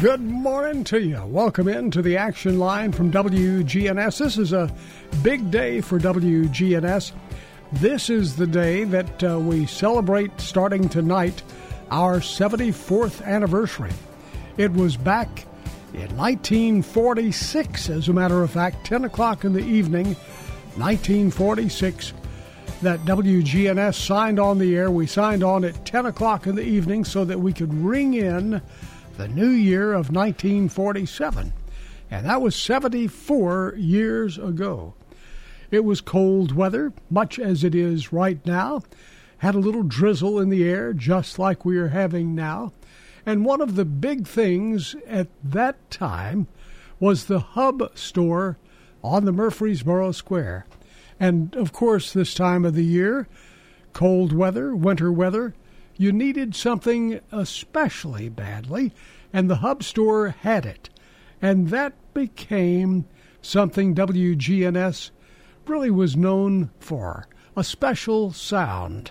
Good morning to you. Welcome in to the action line from WGNS. This is a big day for WGNS. This is the day that uh, we celebrate starting tonight our 74th anniversary. It was back in 1946, as a matter of fact, 10 o'clock in the evening, 1946, that WGNS signed on the air. We signed on at 10 o'clock in the evening so that we could ring in the new year of 1947. And that was 74 years ago. It was cold weather, much as it is right now. Had a little drizzle in the air, just like we are having now. And one of the big things at that time was the Hub store on the Murfreesboro Square. And of course, this time of the year, cold weather, winter weather, you needed something especially badly, and the Hub store had it. And that became something WGNS really was known for a special sound.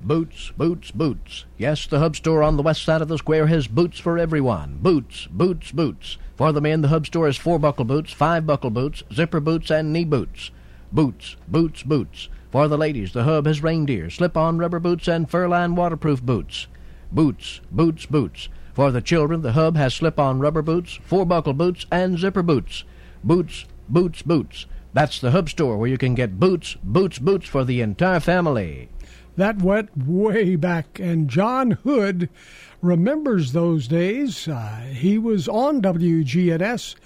Boots, boots, boots. Yes, the Hub store on the west side of the square has boots for everyone. Boots, boots, boots. For the men, the Hub store has four buckle boots, five buckle boots, zipper boots, and knee boots. Boots, boots, boots. For the ladies, the Hub has reindeer, slip on rubber boots, and fur lined waterproof boots. Boots, boots, boots. For the children, the Hub has slip on rubber boots, four buckle boots, and zipper boots. Boots, boots, boots. That's the Hub store where you can get boots, boots, boots for the entire family. That went way back, and John Hood remembers those days. Uh, he was on WGNS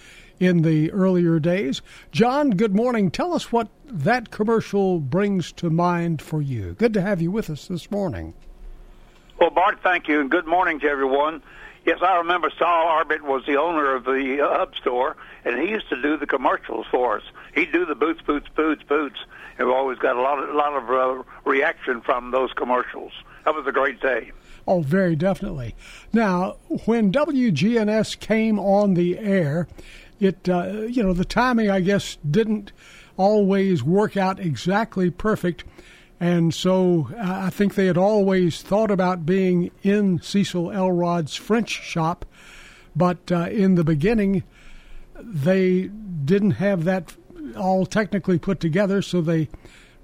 in the earlier days. John, good morning. Tell us what that commercial brings to mind for you. Good to have you with us this morning. Well, Bart, thank you, and good morning to everyone. Yes, I remember Saul Arbit was the owner of the uh, Hub store, and he used to do the commercials for us. He'd do the boots, boots, boots, boots, and we always got a lot of, lot of uh, reaction from those commercials. That was a great day. Oh, very definitely. Now, when WGNS came on the air, it uh, you know the timing I guess didn't always work out exactly perfect, and so uh, I think they had always thought about being in Cecil Elrod's French shop, but uh, in the beginning they didn't have that all technically put together, so they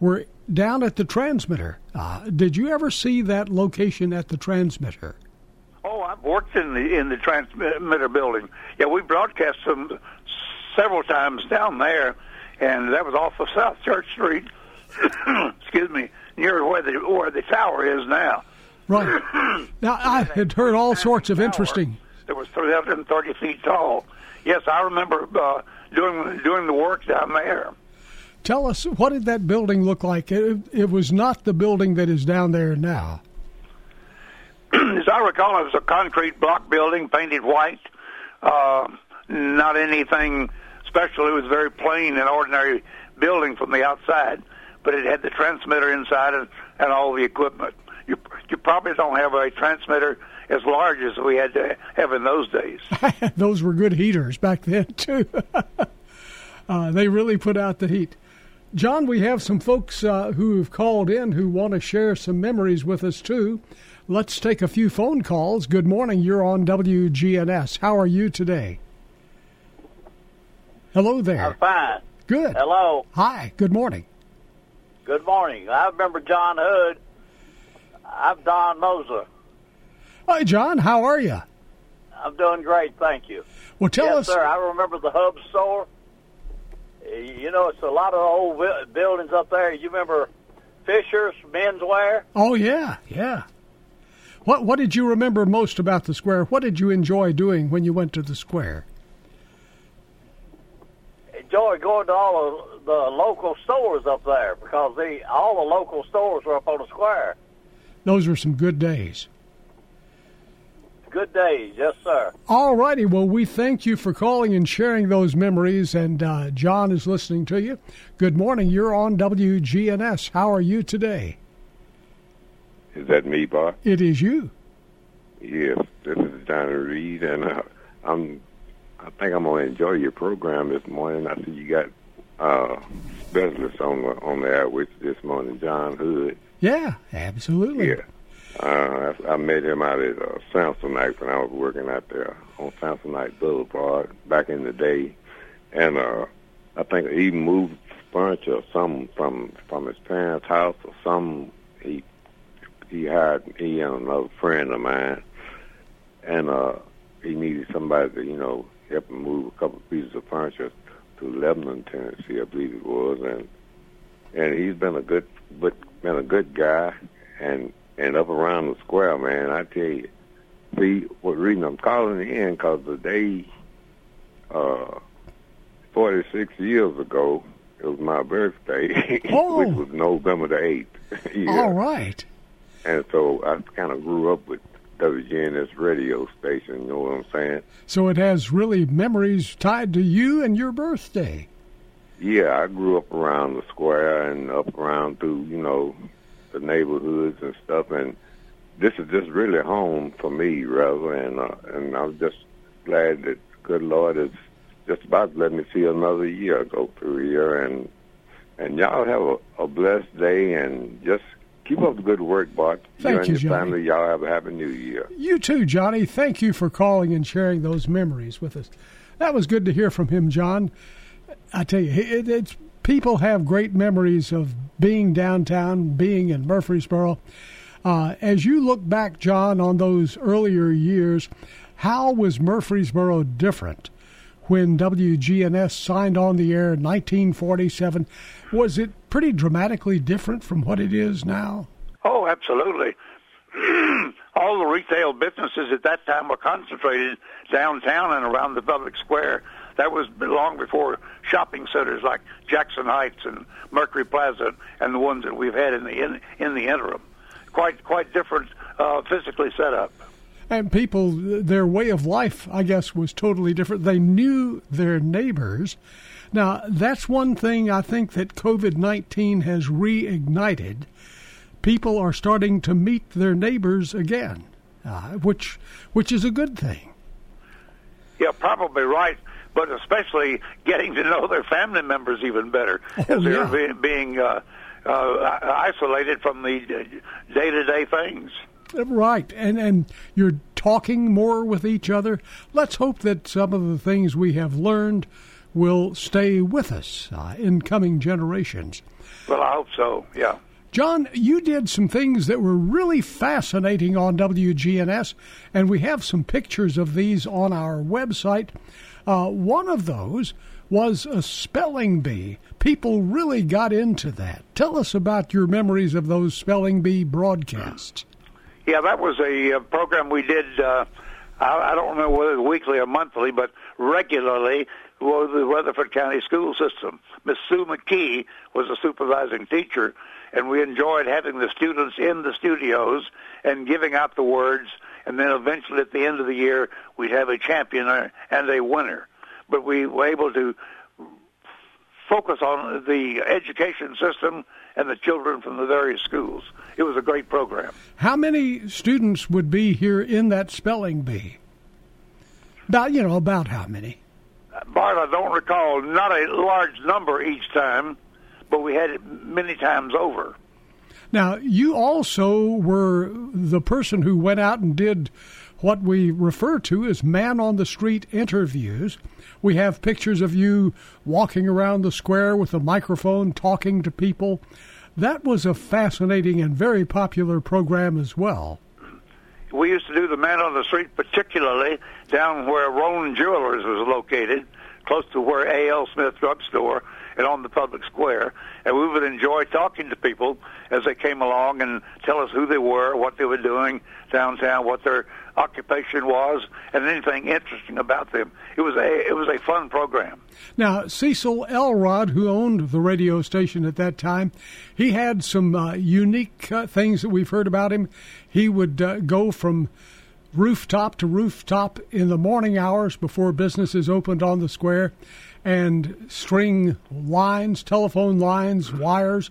were down at the transmitter. Uh, did you ever see that location at the transmitter? Oh, I've worked in the in the transmitter building. Yeah, we broadcast them several times down there, and that was off of South Church Street. excuse me, near where the where the tower is now. Right. now I had heard all sorts of interesting. It was 330 feet tall. Yes, I remember uh, doing doing the work down there. Tell us what did that building look like? It, it was not the building that is down there now. As I recall, it was a concrete block building painted white. Uh, not anything special. It was very plain and ordinary building from the outside, but it had the transmitter inside and, and all the equipment. You you probably don't have a transmitter as large as we had to have in those days. those were good heaters back then too. uh, they really put out the heat. John, we have some folks uh, who have called in who want to share some memories with us too. Let's take a few phone calls. Good morning. You're on WGNS. How are you today? Hello there. I'm fine. Good. Hello. Hi. Good morning. Good morning. I remember John Hood. I'm Don Moser. Hi, John. How are you? I'm doing great, thank you. Well, tell yes, us. sir. I remember the Hub store. You know, it's a lot of old buildings up there. You remember Fisher's Menswear? Oh yeah, yeah. What What did you remember most about the square? What did you enjoy doing when you went to the square? enjoy going to all of the local stores up there because the all the local stores were up on the square. Those were some good days. Good days, yes, sir. All righty. Well, we thank you for calling and sharing those memories. And uh, John is listening to you. Good morning. You're on WGNS. How are you today? Is that me, Bob? It is you. Yes, this is Johnny Reed, and uh, I'm. I think I'm gonna enjoy your program this morning. I see you got uh, specialists on the on the air with this morning, John Hood. Yeah, absolutely. Yeah, uh, I, I met him out at uh, Samsonite when I was working out there on Samsonite Boulevard back in the day, and uh, I think he moved furniture or some from from his parents' house or some he he hired he and another friend of mine, and uh, he needed somebody to you know help him move a couple of pieces of furniture to Lebanon, Tennessee, I believe it was, and and he's been a good but been a good guy, and and up around the square, man. I tell you, see what reason I'm calling in because the day, uh, 46 years ago, it was my birthday, Oh. which was November the 8th. yeah. All right. And so I kind of grew up with WGNS radio station, you know what I'm saying? So it has really memories tied to you and your birthday. Yeah, I grew up around the square and up around through, you know, the neighborhoods and stuff. And this is just really home for me, rather. And uh, and I'm just glad that good Lord is just about to let me see another year go through here. And and y'all have a, a blessed day and just keep up the good work, Bart. Thank you and you, your Johnny. family. Y'all have a happy New Year. You too, Johnny. Thank you for calling and sharing those memories with us. That was good to hear from him, John. I tell you, it, it's people have great memories of being downtown, being in Murfreesboro. Uh, as you look back, John, on those earlier years, how was Murfreesboro different when WGNS signed on the air in 1947? Was it pretty dramatically different from what it is now? Oh, absolutely. All the retail businesses at that time were concentrated downtown and around the public square. That was long before shopping centers like Jackson Heights and Mercury Plaza and the ones that we've had in the in, in the interim. Quite quite different uh, physically set up. And people, their way of life, I guess, was totally different. They knew their neighbors. Now, that's one thing I think that COVID 19 has reignited. People are starting to meet their neighbors again, uh, which, which is a good thing. Yeah, probably right. But especially getting to know their family members even better Oh, as they're yeah. being uh, uh, isolated from the day to day things. Right, and and you're talking more with each other. Let's hope that some of the things we have learned will stay with us uh, in coming generations. Well, I hope so. Yeah. John, you did some things that were really fascinating on WGNS, and we have some pictures of these on our website. Uh, one of those was a spelling bee. People really got into that. Tell us about your memories of those spelling bee broadcasts. Yeah, that was a uh, program we did. Uh, I, don't know whether it was weekly or monthly, but regularly with the Rutherford County school system. Miss Sue McKee was a supervising teacher, and we enjoyed having the students in the studios and giving out the words. And then eventually, at the end of the year, we'd have a champion and a winner. But we were able to focus on the education system and the children from the various schools. It was a great program. How many students would be here in that spelling bee? About, you know, about how many? Bart, I don't recall, not a large number each time, but we had it many times over. Now, you also were the person who went out and did what we refer to as man on the street interviews. We have pictures of you walking around the square with a microphone talking to people. That was a fascinating and very popular program as well. We used to do the man on the street, particularly down where Roan Jewelers was located, close to where A.L. Smith Drugstore and on the public square. And we would enjoy talking to people as they came along and tell us who they were, what they were doing downtown, what their occupation was and anything interesting about them. It was a it was a fun program. Now, Cecil Elrod, who owned the radio station at that time, he had some uh, unique uh, things that we've heard about him. He would uh, go from rooftop to rooftop in the morning hours before businesses opened on the square and string lines, telephone lines, wires,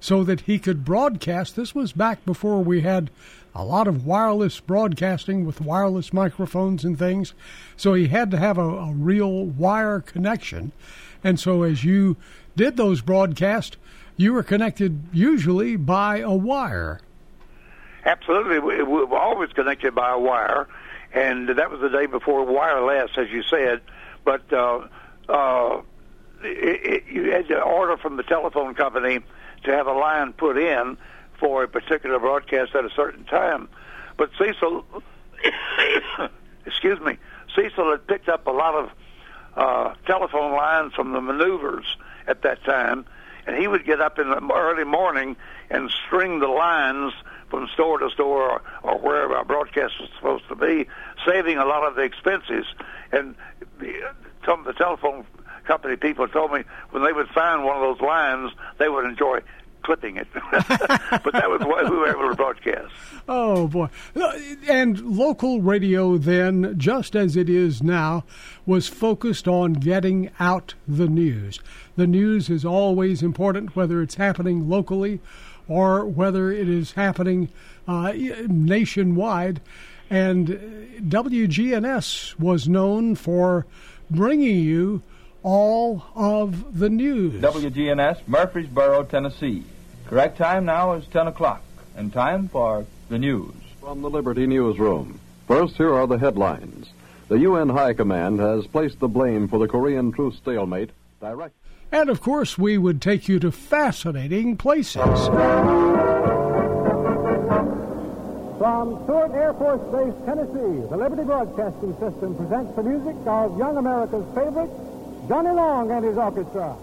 so that he could broadcast. This was back before we had a lot of wireless broadcasting with wireless microphones and things. So he had to have a, a real wire connection. And so as you did those broadcasts, you were connected usually by a wire. Absolutely, we, we were always connected by a wire, and that was the day before wireless, as you said. But uh, uh, it, it, you had to order from the telephone company to have a line put in for a particular broadcast at a certain time. But Cecil, excuse me, Cecil had picked up a lot of uh, telephone lines from the maneuvers at that time, and he would get up in the early morning and string the lines from store to store or, or wherever our broadcast was supposed to be, saving a lot of the expenses. And some of the telephone company people told me when they would find one of those lines, they would enjoy clipping it. but that was what we were able to broadcast. Oh boy! And local radio then, just as it is now, was focused on getting out the news. The news is always important, whether it's happening locally or whether it is happening uh, nationwide. And WGNS was known for bringing you all of the news. WGNS, Murfreesboro, Tennessee. Correct time now is 10 o'clock, and time for the news. From the Liberty Newsroom. First, here are the headlines. The UN High Command has placed the blame for the Korean truce stalemate direct. And of course, we would take you to fascinating places. From Stewart Air Force Base, Tennessee, the Liberty Broadcasting System presents the music of young America's favorite, Johnny Long and his orchestra.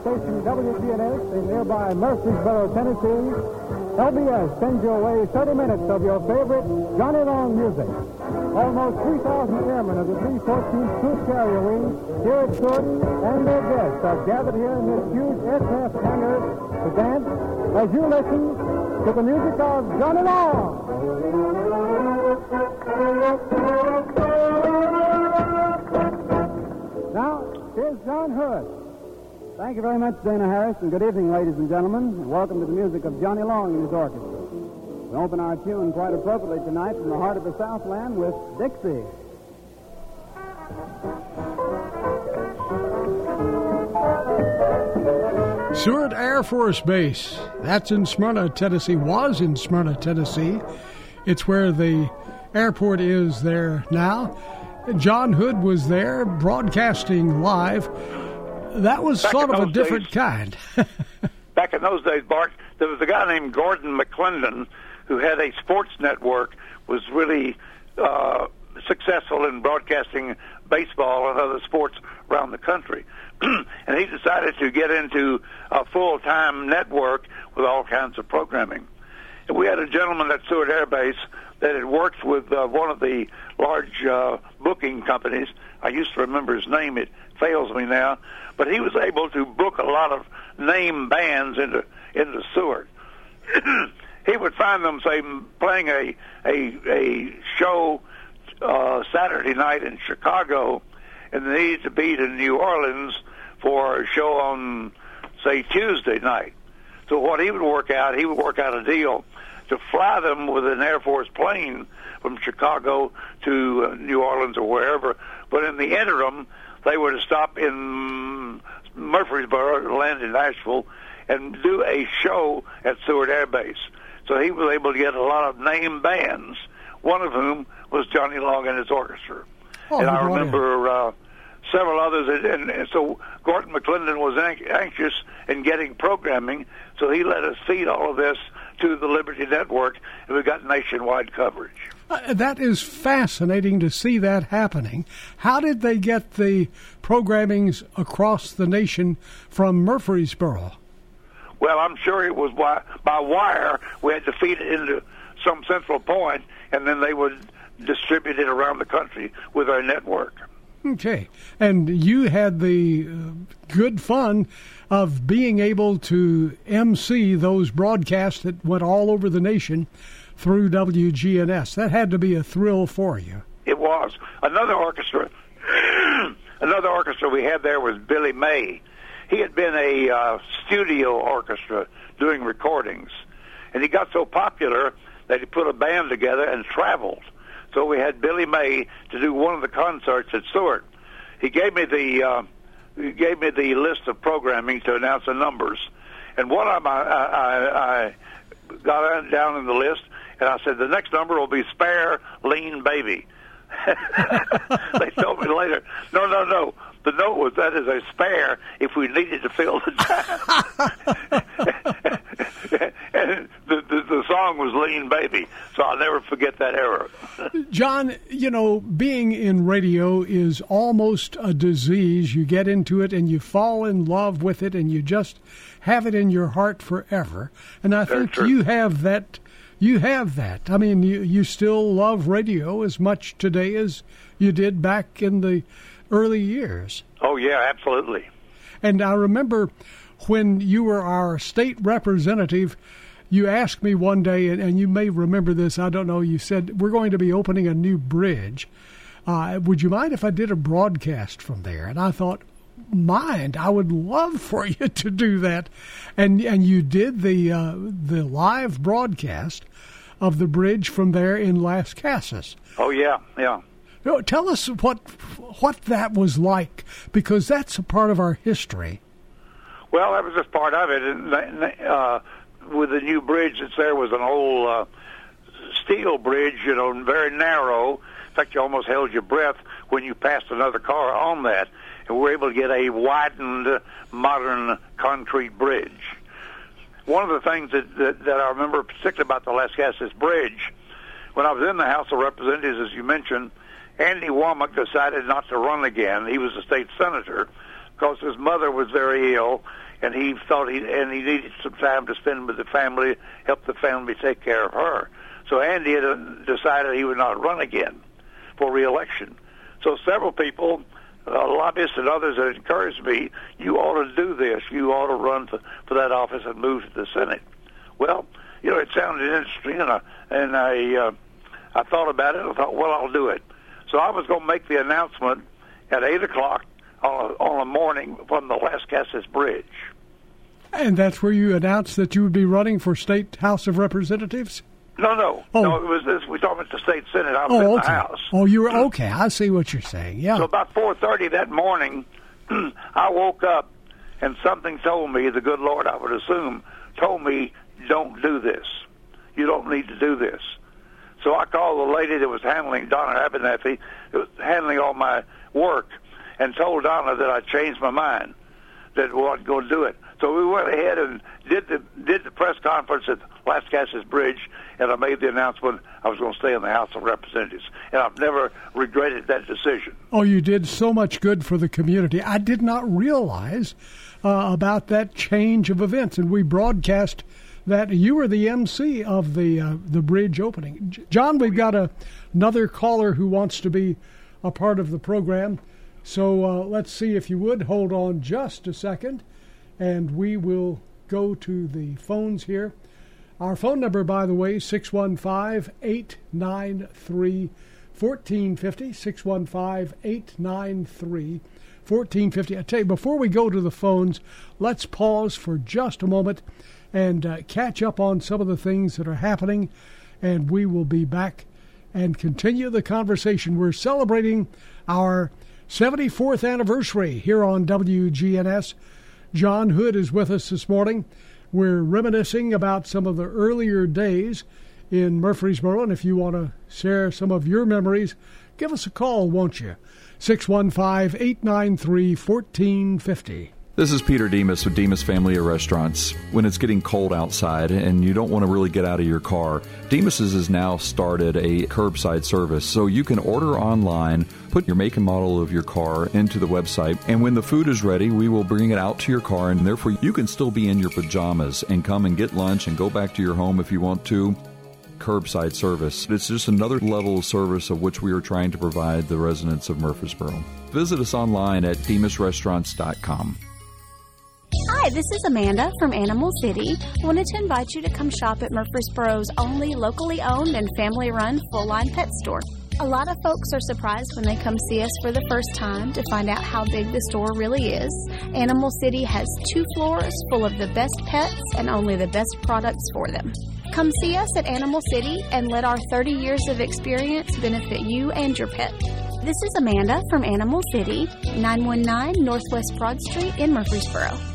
Station WGNS in nearby Murfreesboro, Tennessee, LBS sends your way 30 minutes of your favorite Johnny Long music. Almost 3,000 airmen of the 314th Troop Carrier Wing at Stewart and their guests are gathered here in this huge aircraft hangar to dance as you listen to the music of Johnny Long. Now, here's John Hood. Thank you very much, Dana Harris, and good evening, ladies and gentlemen, and welcome to the music of Johnny Long and his orchestra. We open our tune quite appropriately tonight from the heart of the Southland with Dixie. Sewart Air Force Base. That's in Smyrna, Tennessee. Was in Smyrna, Tennessee. It's where the airport is there now. John Hood was there broadcasting live. That was Back sort of a different days- kind. Back in those days, Bart, there was a guy named Gordon McLendon who had a sports network, was really uh, successful in broadcasting baseball and other sports around the country. and he decided to get into a full-time network with all kinds of programming. We had a gentleman at Sewart Air Base that had worked with uh, one of the large uh, booking companies. I used to remember his name; it fails me now. But he was able to book a lot of name bands into into Sewart. he would find them, say, playing a a a show uh, Saturday night in Chicago, and they needed to be to New Orleans for a show on, say, Tuesday night. So what he would work out, he would work out a deal to fly them with an Air Force plane from Chicago to uh, New Orleans or wherever. But in the interim, they were to stop in Murfreesboro, land in Nashville, and do a show at Sewart Air Base. So he was able to get a lot of name bands, one of whom was Johnny Long and his orchestra. Oh, and I remember uh, several others. And, and, and so Gordon McLendon was anx- anxious in getting programming, so he let us feed all of this to the Liberty Network, and we got nationwide coverage. Uh, that is fascinating to see that happening. How did they get the programmings across the nation from Murfreesboro? Well, I'm sure it was by, by wire. We had to feed it into some central point, and then they would distribute it around the country with our network. Okay. And you had the uh, good fun of being able to MC those broadcasts that went all over the nation through WGNS. That had to be a thrill for you. It was. Another orchestra, another orchestra we had there was Billy May. He had been a uh, studio orchestra doing recordings, and he got so popular that he put a band together and traveled. So we had Billy May to do one of the concerts at Sewart. He gave me the uh, he gave me the list of programming to announce the numbers, and one of them I, I, I got down in the list, and I said the next number will be spare lean baby. they told me later, no, no, no. The note was that is a spare if we needed to fill the time. and the, the, the song was Lean Baby, so I'll never forget that era. John, you know, being in radio is almost a disease. You get into it and you fall in love with it and you just have it in your heart forever. And I Very think true. you have that. You have that. I mean, you, you still love radio as much today as you did back in the early years. Oh yeah, absolutely. And I remember when you were our state representative, you asked me one day, and, and you may remember this, I don't know, you said, We're going to be opening a new bridge. Uh, would you mind if I did a broadcast from there? And I thought, mind, I would love for you to do that. And and you did the uh, the live broadcast of the bridge from there in Lascassas. Oh yeah, yeah. You know, tell us what what that was like because that's a part of our history. Well, that was just part of it. And uh, with the new bridge that's there was an old uh, steel bridge, you know, very narrow. In fact, you almost held your breath when you passed another car on that. And we were able to get a widened, modern concrete bridge. One of the things that, that, that I remember particularly about the Lascassas Bridge, when I was in the House of Representatives, as you mentioned, Andy Womack decided not to run again. He was a state senator because his mother was very ill, and he thought he and he needed some time to spend with the family, help the family take care of her. So Andy had uh, decided he would not run again for reelection. So several people, uh, lobbyists and others, had encouraged me, "You ought to do this. You ought to run for, for that office and move to the Senate." Well, you know, it sounded interesting, and I and I uh, I thought about it. I thought, well, I'll do it. So I was going to make the announcement at eight o'clock on a, on a morning from the Lascassas Bridge. And that's where you announced that you would be running for state House of Representatives. No, no, Oh. no. It was this. We talking about the state senate. I was Oh, in okay. the house. Oh, you were okay. I see what you're saying. Yeah. So about four thirty that morning, I woke up and something told me, the good Lord, I would assume, told me, "Don't do this. You don't need to do this." So I called the lady that was handling Donna Abernathy, that was handling all my work, and told Donna that I changed my mind, that I wasn't going to do it. So we went ahead and did the did the press conference at Lascassas Bridge, and I made the announcement I was going to stay in the House of Representatives, and I've never regretted that decision. Oh, you did so much good for the community. I did not realize uh, about that change of events, and we broadcast that you were the MC of the uh, the bridge opening. J- John, we've got a, another caller who wants to be a part of the program. So uh, let's see if you would hold on just a second, and we will go to the phones here. Our phone number, by the way, 615 893 1450. 615 893 1450. I tell you, before we go to the phones, let's pause for just a moment and uh, catch up on some of the things that are happening, and we will be back and continue the conversation. We're celebrating our 74th anniversary here on WGNS. John Hood is with us this morning. We're reminiscing about some of the earlier days in Murfreesboro, and if you want to share some of your memories, give us a call, won't you? 615 893 1450. This is Peter Demas with Demas Family of Restaurants. When it's getting cold outside and you don't want to really get out of your car, Demas's has now started a curbside service. So you can order online, put your make and model of your car into the website, and when the food is ready, we will bring it out to your car, and therefore you can still be in your pajamas and come and get lunch and go back to your home if you want to curbside service. It's just another level of service of which we are trying to provide the residents of Murfreesboro. Visit us online at demasrestaurants.com. Hi, this is Amanda from Animal City. I wanted to invite you to come shop at Murfreesboro's only locally owned and family run full line pet store. A lot of folks are surprised when they come see us for the first time to find out how big the store really is. Animal City has two floors full of the best pets and only the best products for them. Come see us at Animal City and let our 30 years of experience benefit you and your pet. This is Amanda from Animal City, 919 Northwest Broad Street in Murfreesboro.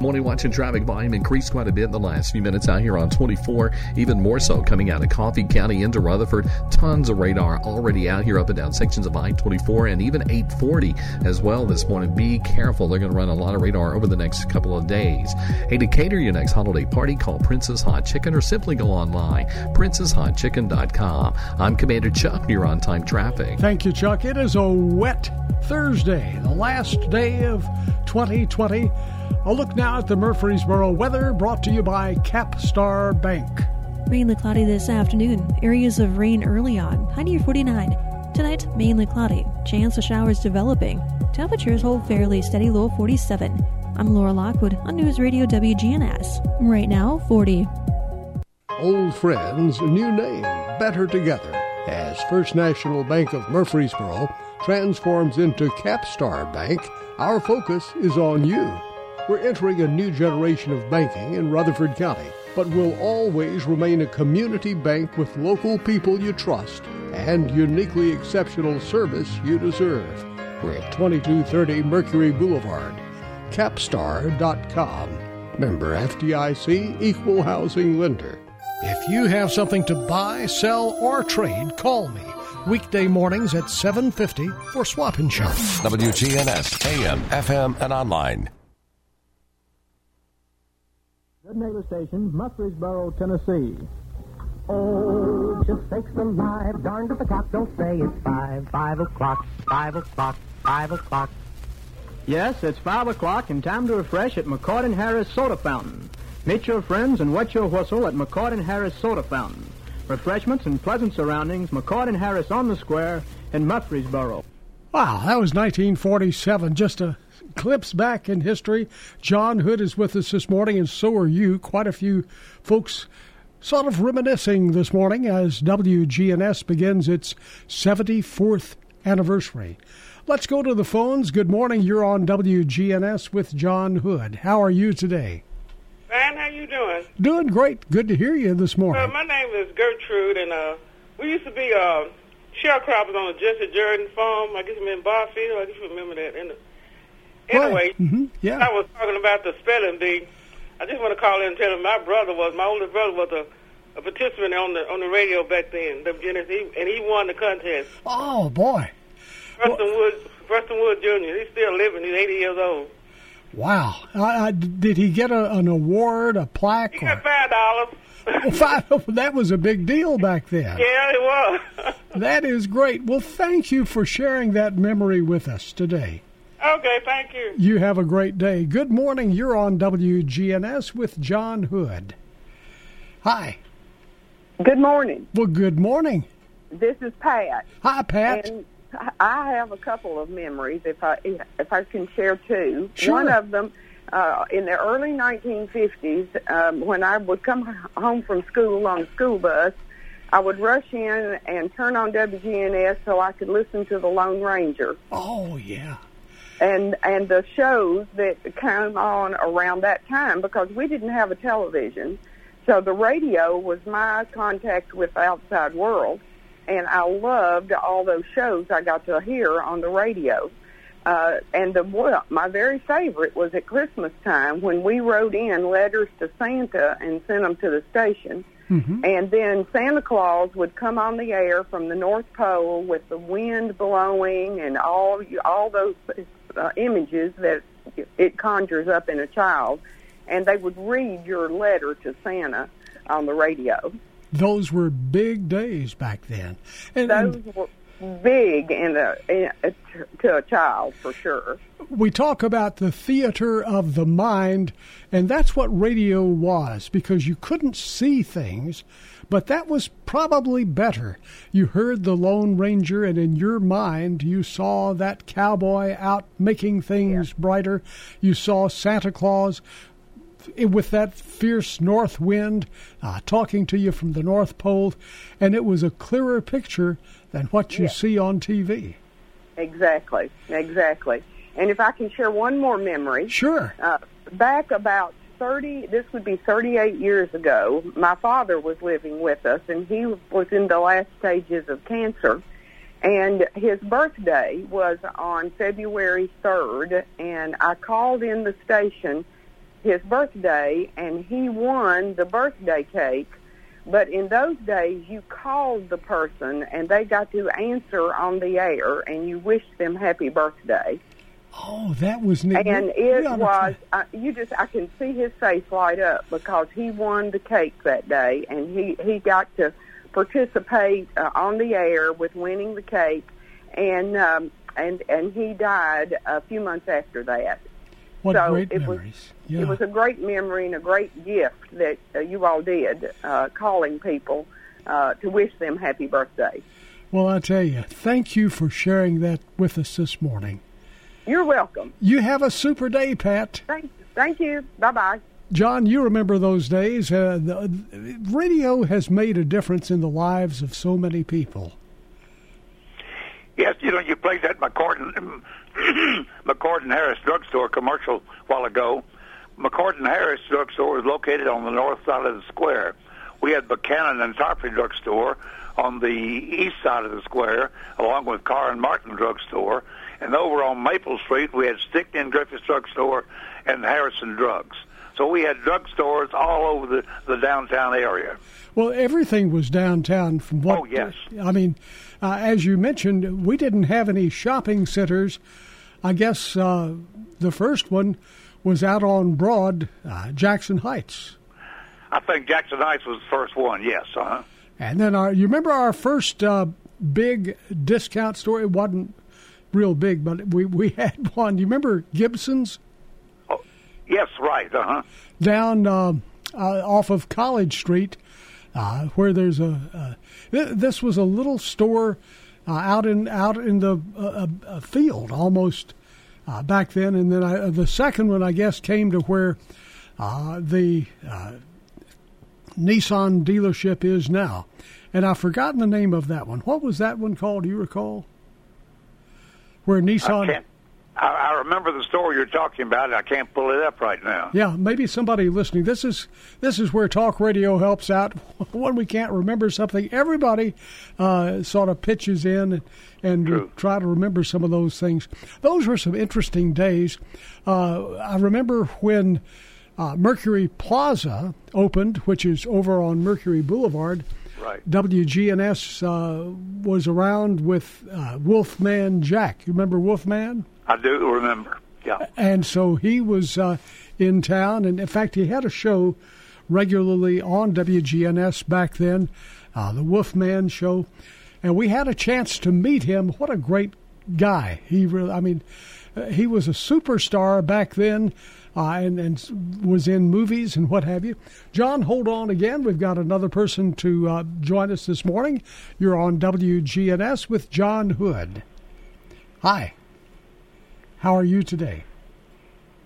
Morning watch and traffic volume increased quite a bit in the last few minutes out here on 24, even more so coming out of Coffee County into Rutherford. Tons of radar already out here up and down sections of I 24 and even 840 as well this morning. Be careful, they're going to run a lot of radar over the next couple of days. Hey, to cater your next holiday party, call Prince's Hot Chicken or simply go online, princesshotchicken.com. I'm Commander Chuck, you're on time traffic. Thank you, Chuck. It is a wet Thursday, the last day of 2020. A look now at the Murfreesboro weather brought to you by Capstar Bank. Mainly cloudy this afternoon. Areas of rain early on. High near 49. Tonight, mainly cloudy. Chance of showers developing. Temperatures hold fairly steady low 47. I'm Laura Lockwood on News Radio WGNS. Right now, 40. Old friends, new name, better together. As First National Bank of Murfreesboro transforms into Capstar Bank, our focus is on you. We're entering a new generation of banking in Rutherford County, but will always remain a community bank with local people you trust and uniquely exceptional service you deserve. We're at 2230 Mercury Boulevard. Capstar.com. Member FDIC Equal Housing Lender. If you have something to buy, sell, or trade, call me. Weekday mornings at 7:50 for Swap and Shop. WGNS, AM, FM, and online. Good neighbor station, Murfreesboro, Tennessee. Oh, just sakes alive, darned if the clock don't say it's five, five o'clock, five o'clock, five o'clock. Yes, it's five o'clock and time to refresh at McCord and Harris Soda Fountain. Meet your friends and wet your whistle at McCord and Harris Soda Fountain. Refreshments and pleasant surroundings, McCord and Harris on the square in Murfreesboro. Wow, that was 1947. Just a glimpse back in history. John Hood is with us this morning, and so are you. Quite a few folks sort of reminiscing this morning as WGNS begins its 74th anniversary. Let's go to the phones. Good morning. You're on WGNS with John Hood. How are you today? Fine. How you doing? Doing great. Good to hear you this morning. Uh, my name is Gertrude, and uh, we used to be uh, sharecroppers on the Jesse Jordan farm. I guess I'm in Barfield. I guess you remember that. And, anyway, mm-hmm. yeah. I was talking about the spelling bee. I just want to call in and tell him my brother was my older brother was a, a participant on the on the radio back then, WGNS, and he won the contest. Oh boy, Preston well, Wood, Preston Wood Jr. He's still living. He's 80 years old. Wow! Uh, did he get a, an award, a plaque? He got five dollars. Well, five, that was a big deal back then. Yeah, it was. that is great. Well, thank you for sharing that memory with us today. Okay, thank you. You have a great day. Good morning. You're on WGNS with John Hood. Hi. Good morning. Well, good morning. This is Pat. Hi, Pat. And I have a couple of memories, if I if I can share two. Sure. One of them, uh, in the early 1950s, um, when I would come home from school on a school bus, I would rush in and turn on WGNS so I could listen to the Lone Ranger. Oh yeah. And and the shows that came on around that time because we didn't have a television, so the radio was my contact with the outside world and I loved all those shows I got to hear on the radio. Uh, and the well, my very favorite was at Christmas time when we wrote in letters to Santa and sent them to the station. Mm-hmm. And then Santa Claus would come on the air from the North Pole with the wind blowing and all all those uh, images that it conjures up in a child, and they would read your letter to Santa on the radio. Those were big days back then. And, Those and were big in a, in a, to a child for sure. we talk about the theater of the mind, and that's what radio was because you couldn't see things, but that was probably better. You heard the Lone Ranger, and in your mind, you saw that cowboy out making things brighter. You saw Santa Claus with that fierce north wind uh, talking to you from the North Pole, and it was a clearer picture than what you see on TV. Exactly, exactly. And if I can share one more memory. Sure. Uh, back about 30, this would be 38 years ago, my father was living with us, and he was in the last stages of cancer. And his birthday was on February 3rd, and I called in the station his birthday, and he won the birthday cake. But in those days, you called the person, and they got to answer on the air, and you wished them happy birthday. Oh, that was neat. And it was, uh, you just, I can see his face light up because he won the cake that day and he, he got to participate uh, on the air with winning the cake and, um, and, and he died a few months after that. What so great it memories. was, yeah. it was a great memory and a great gift that uh, you all did, uh, calling people, uh, to wish them happy birthday. Well, I tell you, thank you for sharing that with us this morning. You're welcome. You have a super day, Pat. Thank, thank you. Bye bye. John, you remember those days. Uh, the, radio has made a difference in the lives of so many people. Yes, you know, you played that McCorden, and Harris drugstore commercial while ago. McCord and Harris drugstore is located on the north side of the square. We had Buchanan and Tarpley drugstore on the east side of the square, along with Carr and Martin drugstore. And over on Maple Street, we had Stickney and Griffiths drugstore and Harrison Drugs. So we had drugstores all over the, the downtown area. Well, everything was downtown from what. Oh, yes. I mean, uh, as you mentioned, we didn't have any shopping centers. I guess uh, the first one was out on Broad, uh, Jackson Heights. I think Jackson Heights was the first one, yes. Uh-huh. And then our, you remember our first uh, big discount store? It wasn't real big, but we, we had one. You remember Gibson's Yes, right. Uh-huh. down uh, uh, off of College Street, uh, where there's a. Uh, th- this was a little store uh, out in out in the uh, uh, field almost uh, back then, and then I, the second one I guess came to where uh, the uh, Nissan dealership is now, and I've forgotten the name of that one. What was that one called? Do you recall? Where Nissan. I, I, remember the story you're talking about. and I can't pull it up right now. Yeah, maybe somebody listening. This is this is where talk radio helps out when we can't remember something. Everybody uh, sort of pitches in and, and try to remember some of those things. Those were some interesting days. Uh, I remember when uh, Mercury Plaza opened, which is over on Mercury Boulevard. Right. WGNS uh, was around with uh, Wolfman Jack. You remember Wolfman? I do remember. Yeah. And so he was uh, in town, and in fact, he had a show regularly on WGNS back then, uh, the Wolfman Show, and we had a chance to meet him. What a great guy! He really, I mean, uh, he was a superstar back then. Uh, and, and was in movies and what have you. John, hold on again. We've got another person to uh, join us this morning. You're on WGNS with John Hood. Hi. How are you today?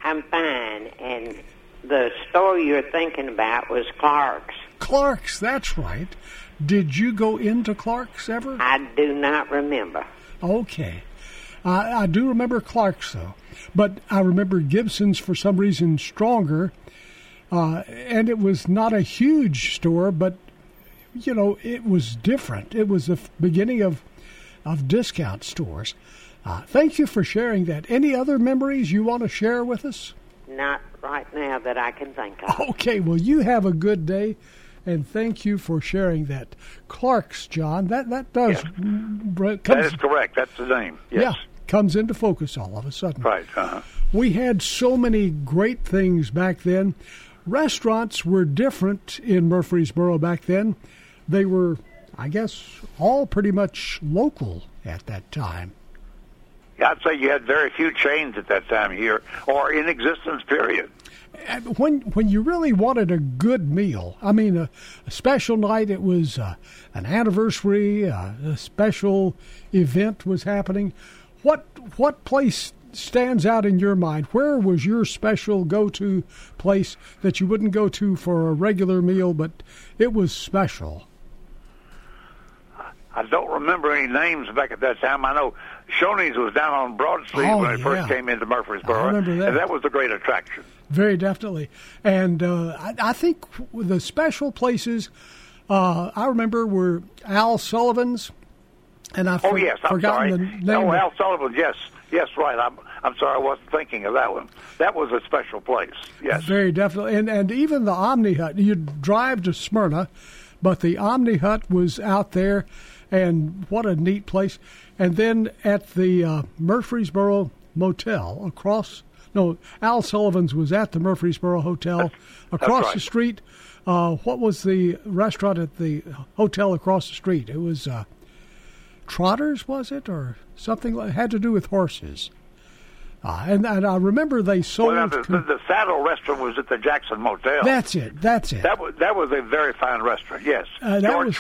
I'm fine, and the store you're thinking about was Clark's. Clark's, that's right. Did you go into Clark's ever? I do not remember. Okay. I, I do remember Clark's, though. But I remember Gibson's for some reason stronger. Uh, and it was not a huge store, but, you know, it was different. It was the beginning of, of discount stores. Uh, thank you for sharing that. Any other memories you want to share with us? Not right now that I can think of. Okay, well, you have a good day, and thank you for sharing that. Clark's, John, that, that does. Comes, that is correct. That's the name. Yes. Yeah, comes into focus all of a sudden. Right. Uh-huh. We had so many great things back then. Restaurants were different in Murfreesboro back then. They were, I guess, all pretty much local at that time. I'd say you had very few chains at that time here, or in existence. Period. And when when you really wanted a good meal, I mean, a, a special night, it was uh, an anniversary, uh, a special event was happening. What what place stands out in your mind? Where was your special go to place that you wouldn't go to for a regular meal, but it was special? I don't remember any names back at that time. I know Shoney's was down on Broad Street Oh, when I yeah. first came into Murfreesboro. I remember that. And that was a great attraction. Very definitely. And uh, I, I think the special places uh, I remember were Al Sullivan's, and I've oh yes, I'm forgotten sorry. the name. No, Al Sullivan. Yes, yes, right. I'm I'm sorry, I wasn't thinking of that one. That was a special place. Yes. Very definitely. And and even the Omni Hut. You'd drive to Smyrna, but the Omni Hut was out there, and what a neat place. And then at the uh, Murfreesboro Motel across. No, Al Sullivan's was at the Murfreesboro Hotel across right. the street. Uh, what was the restaurant at the hotel across the street? It was uh, Trotters, was it, or something? Like, had to do with horses. Uh, and, and I remember they sold. Well, the, the, the Saddle Restaurant was at the Jackson Motel. That's it. That's it. That was that was a very fine restaurant. Yes, Uh, that George was-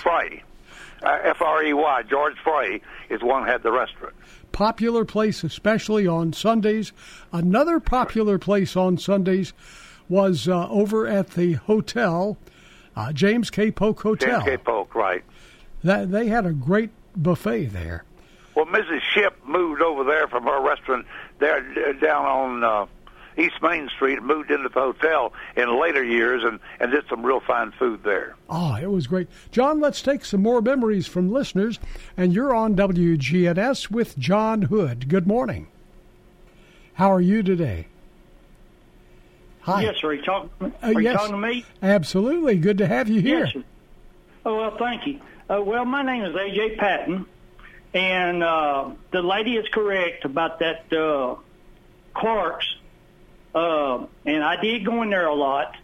F R E Y. George Frey is one had the restaurant. popular place, especially on Sundays. Another popular place on Sundays was uh, over at the hotel, uh, James K. Polk Hotel. James K. Polk, right? That they had a great buffet there. Well, Mrs. Ship moved over there from her restaurant there uh, down on uh, East Main Street, and moved into the hotel in later years, and and did some real fine food there. Oh, it was great. John, let's take some more memories from listeners. And you're on WGNS with John Hood. Good morning. How are you today? Hi. Yes, sir. Are you talking, Uh, are you yes. talking to me? Absolutely. Good to have you here. Yes, sir. Oh, well, thank you. Uh, well, my name is A.J. Patton, and uh, the lady is correct about that uh, Clark's. Uh, and I did go in there a lot,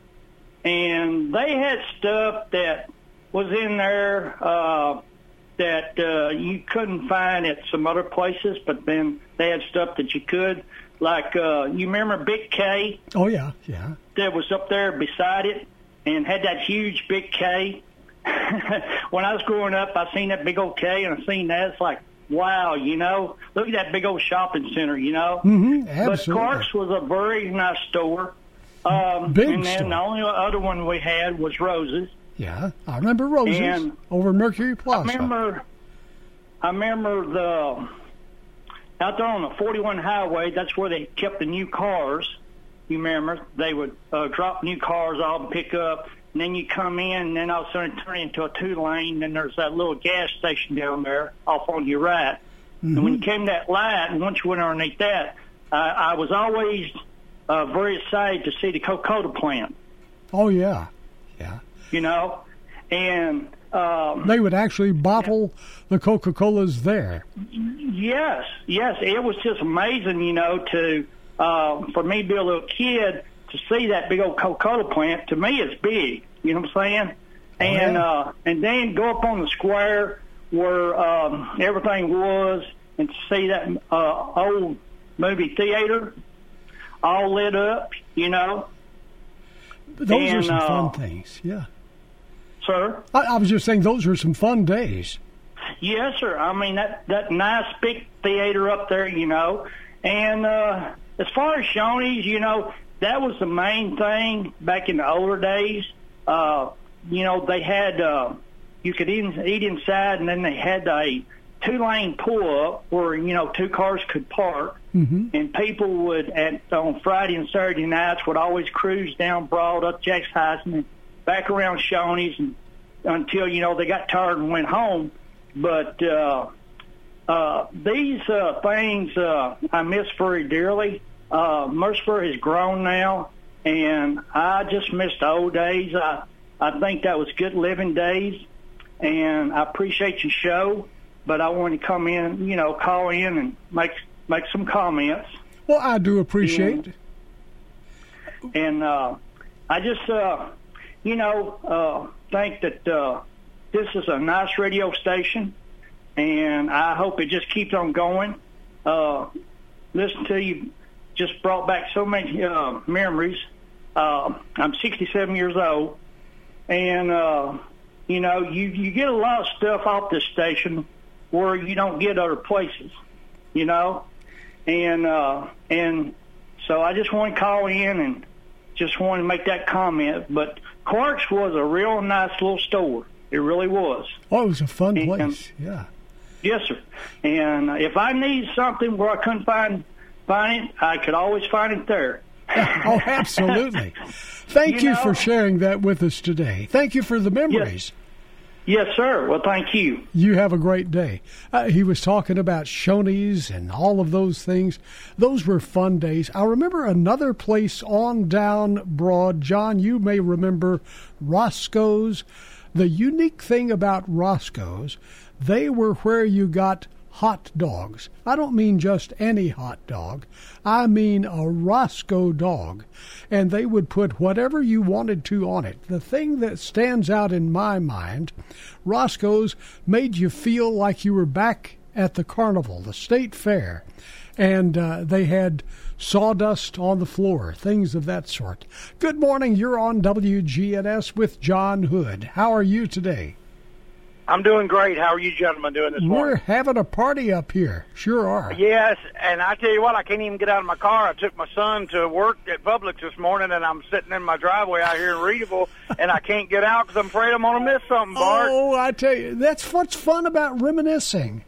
and they had stuff that was in there uh, that uh, you couldn't find at some other places, but then they had stuff that you could. Like, uh, you remember Big K? Oh, yeah, yeah. that was up there beside it and had that huge big K. when I was growing up, I seen that big old K and I seen that. It's like, wow, you know, look at that big old shopping center, you know. Mhm, But. Clark's was a very nice store. Um, Big and then store. the only other one we had was Roses. Yeah, I remember Roses And- over Mercury Plaza. I remember, I remember the out there on the 41 highway. That's where they kept the new cars. You remember they would uh, drop new cars off and pick up, and then you come in, and then all of a sudden turn into a two lane. And there's that little gas station down there off on your right. And when you came to that light, and once you went underneath that, uh, I was always uh, very excited to see the Coca-Cola plant. Oh, yeah, yeah. You know, and um, They would actually bottle the Coca Colas there. Yes, yes, it was just amazing, you know, to uh, for me to be a little kid to see that big old Coca-Cola plant. To me, it's big. You know what I'm saying? and uh, and then go up on the square where um, everything was, and to see that uh, old movie theater all lit up. You know, Those are some uh, fun things. Yeah. sir. I, I was just saying those are some fun days. Yes, sir. I mean that that nice big theater up there, you know. And uh, as far as Shoney's, you know, that was the main thing back in the older days. Uh, you know, they had uh, you could eat, eat inside, and then they had a two lane pull up where you know two cars could park. Mm-hmm. And people would, at on Friday and Saturday nights, would always cruise down Broad up Jackson Heights, and back around Shoney's, and until you know they got tired and went home. But uh, uh, these uh, things uh, I miss very dearly. Uh, Murfreesboro has grown now, and I just miss the old days. I I think that was good living days, and I appreciate your show. But I want to come in, you know, call in and make make some comments. Well, I do appreciate. And, and uh, I just, uh, you know, uh, think that uh, this is a nice radio station, and I hope it just keeps on going. Uh, listen to you just brought back so many uh, memories. Uh, I'm 67 years old, and uh, you know, you you get a lot of stuff off this station where you don't get other places, you know, and uh, and so I just want to call in and just want to make that comment. But Clark's was a real nice little store. It really was. Oh, it was a fun place. yeah. Yes, sir. And if I need something where I couldn't find find it, I could always find it there. oh, absolutely. Thank you, You for sharing that with us today. Thank you for the memories. Yes, sir. Well, thank you. You have a great day. Uh, he was talking about Shoney's and all of those things. Those were fun days. I remember another place on down Broad. John, you may remember Roscoe's. The unique thing about Roscoe's, they were where you got hot dogs. I don't mean just any hot dog. I mean a Roscoe dog. And they would put whatever you wanted to on it. The thing that stands out in my mind, Roscoe's made you feel like you were back at the carnival, the state fair. And uh, they had sawdust on the floor, things of that sort. Good morning. You're on WGNS with John Hood. How are you today? I'm doing great. How are you gentlemen doing this morning? We're having a party up here. Sure are. Yes, and I tell you what, I can't even get out of my car. I took my son to work at Publix this morning, and I'm sitting in my driveway out here in Readyville, and I can't get out because I'm afraid I'm going to miss something, Bart. Oh, I tell you, that's what's fun about reminiscing.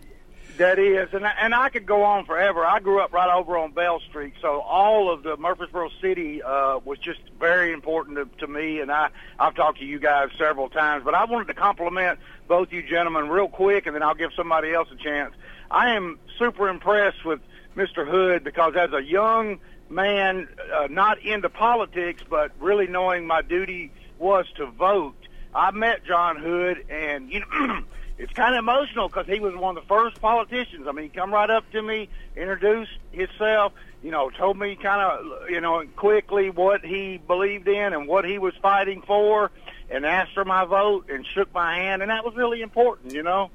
That is, and I, and I could go on forever. I grew up right over on Bell Street, so all of the Murfreesboro City uh, was just very important to, to me. And I I've talked to you guys several times, but I wanted to compliment both you gentlemen real quick, and then I'll give somebody else a chance. I am super impressed with Mr. Hood because as a young man, uh, not into politics, but really knowing my duty was to vote. I met John Hood, and you know. it's kind of emotional because he was one of the first politicians. I mean, he come right up to me, introduced himself, you know, told me kind of, you know, quickly what he believed in and what he was fighting for, and asked for my vote and shook my hand, and that was really important, you know,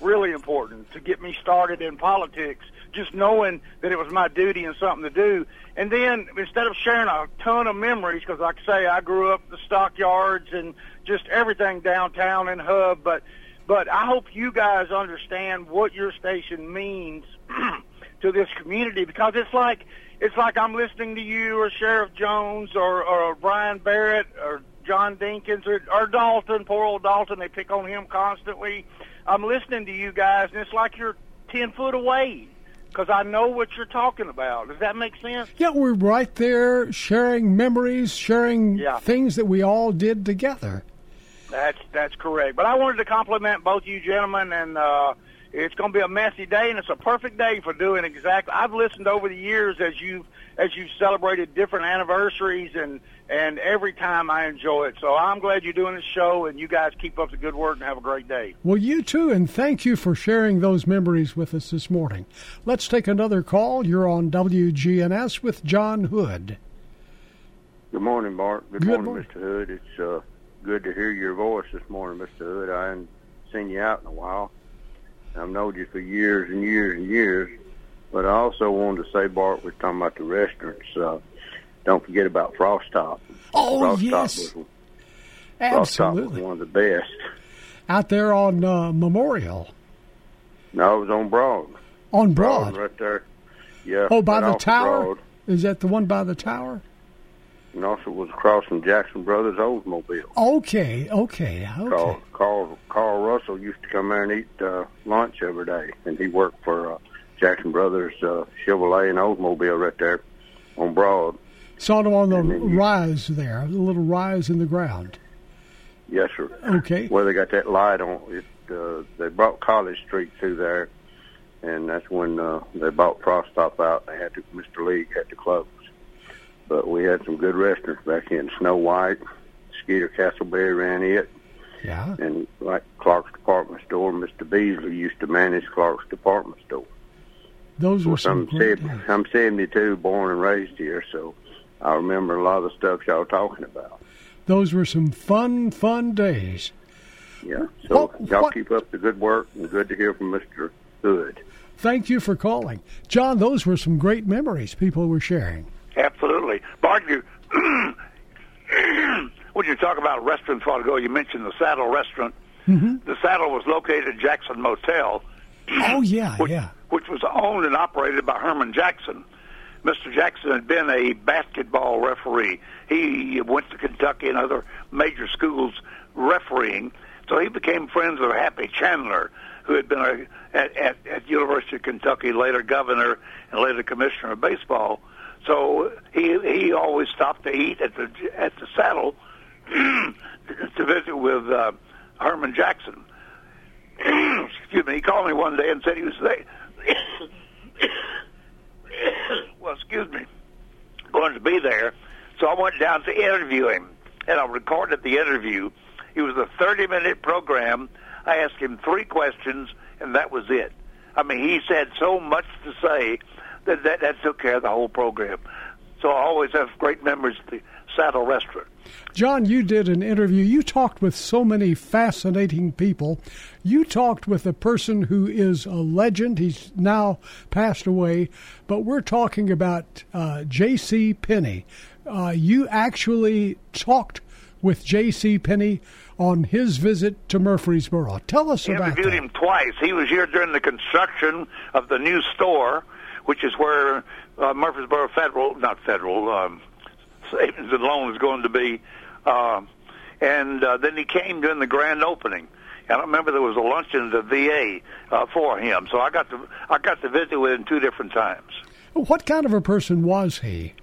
really important to get me started in politics. Just knowing that it was my duty and something to do, and then instead of sharing a ton of memories, because like I say, I grew up the stockyards and just everything downtown and Hub, but but I hope you guys understand what your station means to this community because it's like it's like I'm listening to you or Sheriff Jones or, or Brian Barrett or John Dinkins or, or Dalton, poor old Dalton. They pick on him constantly. I'm listening to you guys, and it's like you're ten foot away because I know what you're talking about. Does that make sense? Yeah, we're right there sharing memories, sharing Yeah. things that we all did together. That's that's correct. But I wanted to compliment both you gentlemen, and uh, it's going to be a messy day, and it's a perfect day for doing exactly. I've listened over the years as you've as you've celebrated different anniversaries, and and every time I enjoy it. So I'm glad you're doing this show, and you guys keep up the good work and have a great day. Well, you too, and thank you for sharing those memories with us this morning. Let's take another call. You're on WGNS with John Hood. Good morning, Bart. Good, Good morning, morning. Mr. Hood. It's uh, good to hear your voice this morning, Mr. Hood. I haven't seen you out in a while. I've known you for years and years and years. But I also wanted to say, Bart, we're talking about the restaurants. Uh, don't forget about Frost Top. Oh, Frost yes. Top was, Frost Top was Absolutely. one of the best. Out there on uh, Memorial, No, it was on Broad. on Broad. right there. Yeah. Oh, by right the tower? Broad. Is that the one by the tower? And also was across from Jackson Brothers Oldsmobile. Okay, okay, okay. Carl, Carl, Carl Russell used to come there and eat uh, lunch every day, and he worked for uh, Jackson Brothers uh, Chevrolet and Oldsmobile right there on Broad. Saw them on the rise there, the little rise in the ground. Yes, sir. Okay. Where they got that light on it, uh, they brought College Street through there, and that's when uh, they bought Frost Top out. They had to, Mr. League had to close. But we had some good restaurants back in Snow White, Skeeter Castleberry ran it. Yeah. And like Clark's department store, Mr. Beasley used to manage Clark's department store. Those were some I'm, great sev- days. I'm 72, born and raised here, so I remember a lot of the stuff y'all talking about. Those were some fun, fun days. Yeah. So What- y'all what- keep up the good work, and good to hear from Mr. Hood. Thank you for calling. John, those were some great memories people were sharing. Absolutely. Bart, you, when you talk about restaurants a while ago, you mentioned the Saddle Restaurant. Mm-hmm. The Saddle was located at Jackson Motel. Oh, yeah, which, yeah. Which was owned and operated by Herman Jackson. Mr. Jackson had been a basketball referee. He went to Kentucky and other major schools refereeing. So he became friends with Happy Chandler, who had been a, at, at, at University of Kentucky, later governor and later commissioner of baseball. So he he always stopped to eat at the at the Saddle to visit with uh, Herman Jackson. Excuse me. He called me one day and said he was there. Well, excuse me, going to be there. So I went down to interview him, and I recorded the interview. It was a 30-minute program. I asked him three questions, and that was it. I mean, he said so much to say that that, that took care of the whole program. So I always have great memories Saddle Restaurant. John, you did an interview. You talked with so many fascinating people. You talked with a person who is a legend. He's now passed away, but we're talking about uh, J.C. Penney. Uh, you actually talked with J.C. Penney on his visit to Murfreesboro. Tell us about interviewed that. him twice. He was here during the construction of the new store, which is where uh, Murfreesboro Federal, not Federal, um, Savings and Loan is going to be. Uh, and uh, then he came during the grand opening. And I remember there was a luncheon at the VA uh, for him, so I got to I got to visit with him two different times. What kind of a person was he?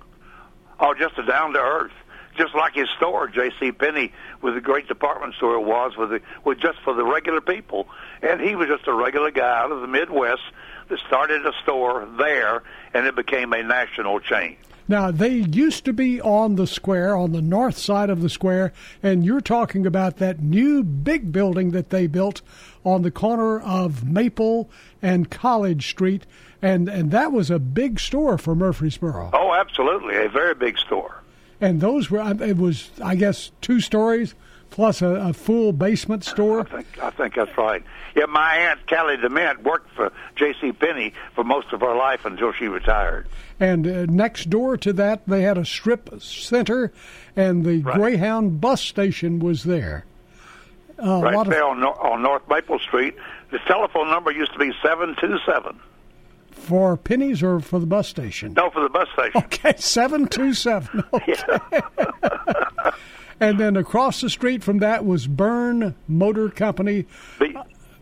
Oh, just a down to earth, just like his store, J.C. Penney, was a great department store. It was with the, with just for the regular people, and he was just a regular guy out of the Midwest that started a store there, and it became a national chain. Now, they used to be on the square, on the north side of the square, and you're talking about that new big building that they built on the corner of Maple and College Street, and, and that was a big store for Murfreesboro. Oh, absolutely, a very big store. And those were, it was, I guess, two stories plus a, a full basement store. I think I think that's right. Yeah, my aunt Callie Dement worked for J.C. Penney for most of her life until she retired. And uh, next door to that, they had a strip center, and the Greyhound bus station was there. Uh, right lot of there on, on North Maple Street. The telephone number used to be seven two seven. for pennies or for the bus station. No, for the bus station. Okay, seven two seven. Okay. and then across the street from that was Byrn Motor Company. B-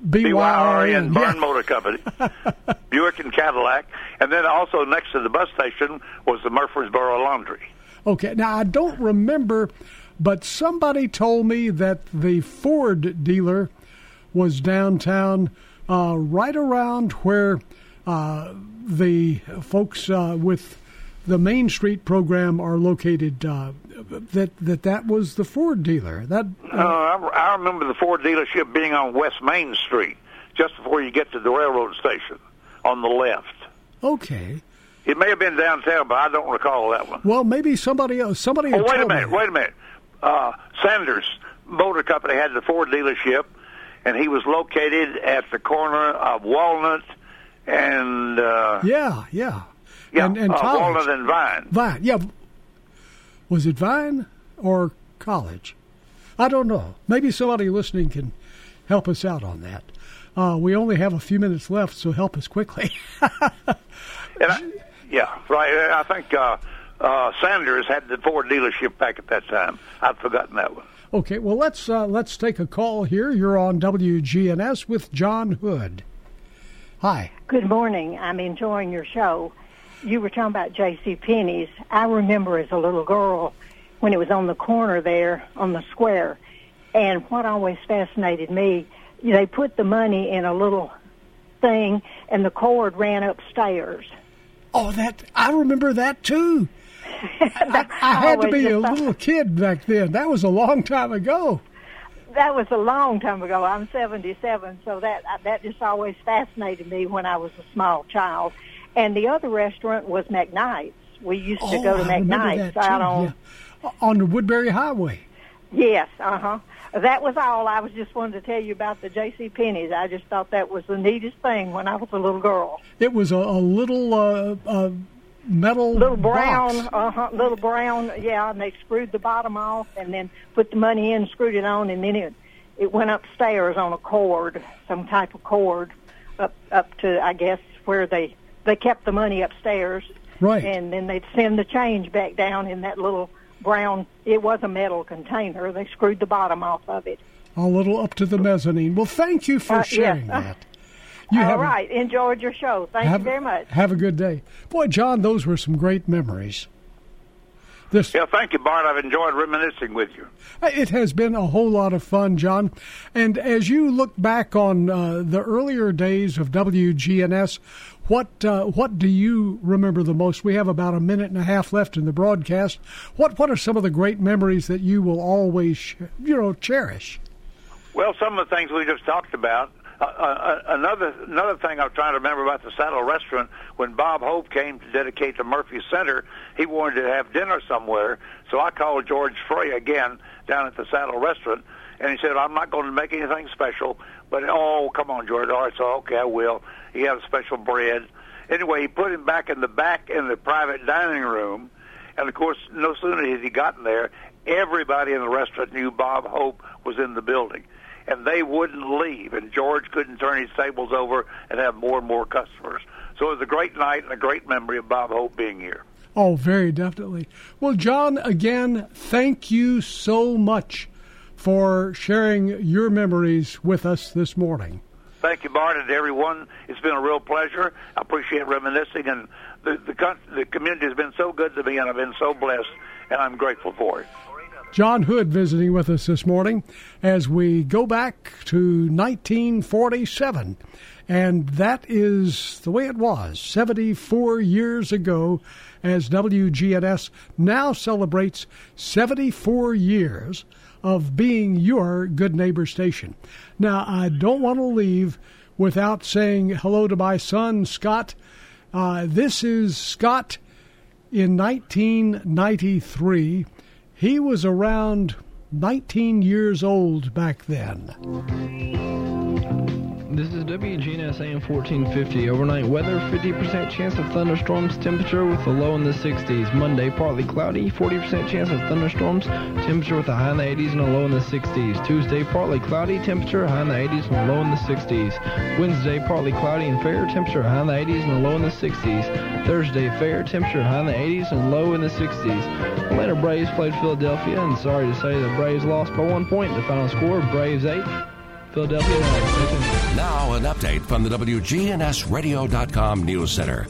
BYRN, Byrne yeah. Motor Company, Buick and Cadillac, and then also next to the bus station was the Murfreesboro Laundry. Okay, now I don't remember, but somebody told me that the Ford dealer was downtown, uh, right around where uh, the folks uh, with the Main Street program are located. Uh, that that that was the Ford dealer. That Uh, I, I remember the Ford dealership being on West Main Street, just before you get to the railroad station, on the left. okay. It may have been downtown, but I don't recall that one. Well, maybe somebody else. Somebody. Oh, wait a minute, me. wait a minute. Uh, Sanders Motor Company had the Ford dealership, and he was located at the corner of Walnut and uh, Yeah, yeah. yeah, and, and uh. Walnut and Vine. Vine, yeah. Was it Vine or College? I don't know. Maybe somebody listening can help us out on that. Uh, we only have a few minutes left, so help us quickly. And I, yeah, right. I think uh, uh, Sanders had the Ford dealership back at that time. I'd forgotten that one. okay, well let's uh, let's take a call here. You're on WGNS with John Hood. Hi. Good morning. I'm enjoying your show. You were talking about J.C. Penney's. I remember as a little girl when it was on the corner there on the square, and what always fascinated me, they put the money in a little thing, and the cord ran upstairs. Oh, that I remember that too. I, I had to be a little kid back then. That was a long time ago. That was a long time ago. I'm 77, so that that just always fascinated me when I was a small child. And the other restaurant was McKnight's. We used to oh, go to I remember McKnight's out on. yeah. on the Woodbury Highway. Yes, uh huh. That was all. I was just wanted to tell you about the J.C. Penney's. I just thought that was the neatest thing when I was a little girl. It was a, a little uh, uh, metal Little brown, uh huh, little brown, yeah. And they screwed the bottom off, and then put the money in, screwed it on, and then it it went upstairs on a cord, some type of cord, up up to I guess where they they kept the money upstairs. Right. And then they'd send the change back down in that little brown. It was a metal container. They screwed the bottom off of it. A little up to the mezzanine. Well, thank you for Uh, sharing yes. that. You All have a- Enjoyed your show. Thank have, you very much. Have a good day. Boy, John, those were some great memories. This Yeah, thank you, Bart. I've enjoyed reminiscing with you. It has been a whole lot of fun, John. And as you look back on uh, the earlier days of WGNS, what uh, what do you remember the most? We have about a minute and a half left in the broadcast. What what are some of the great memories that you will always you know cherish? Well, some of the things we just talked about. Uh, uh, another another thing I'm trying to remember about the Saddle Restaurant when Bob Hope came to dedicate the Murphy Center, he wanted to have dinner somewhere. So I called George Frey again down at the Saddle Restaurant, and he said, "I'm not going to make anything special, but oh, come on, George. All right, so okay, I will." He had a special bread. Anyway, he put him back in the back in the private dining room, and of course, no sooner had he gotten there, everybody in the restaurant knew Bob Hope was in the building and they wouldn't leave. And George couldn't turn his tables over and have more and more customers. So it was a great night and a great memory of Bob Hope being here. Oh, very definitely. Well, John, again, thank you so much for sharing your memories with us this morning. Thank you, Bart, and everyone. It's been a real pleasure. I appreciate reminiscing, and the the, the community has been so good to me, and I've been so blessed, and I'm grateful for it. John Hood visiting with us this morning as we go back to 1947. And that is the way it was 74 years ago as WGNS now celebrates 74 years of being your good neighbor station. Now, I don't want to leave without saying hello to my son, Scott. Uh, this is Scott in 1993. He was around 19 years old back then. This is WGNS AM 1450. Overnight weather, 50% chance of thunderstorms. Temperature with a low in the 60s. Monday, partly cloudy, 40% chance of thunderstorms. Temperature with a high in the 80s and a low in the 60s. Tuesday, partly cloudy, temperature high in the 80s and a low in the 60s. Wednesday, partly cloudy and fair, temperature high in the 80s and a low in the 60s. Thursday, fair, temperature high in the 80s and low in the 60s. Atlanta Braves played Philadelphia, and sorry to say the Braves lost by one point. The final score, Braves 8, Philadelphia 9. Stay tuned. Now, an update from the WGNSradio.com News Center.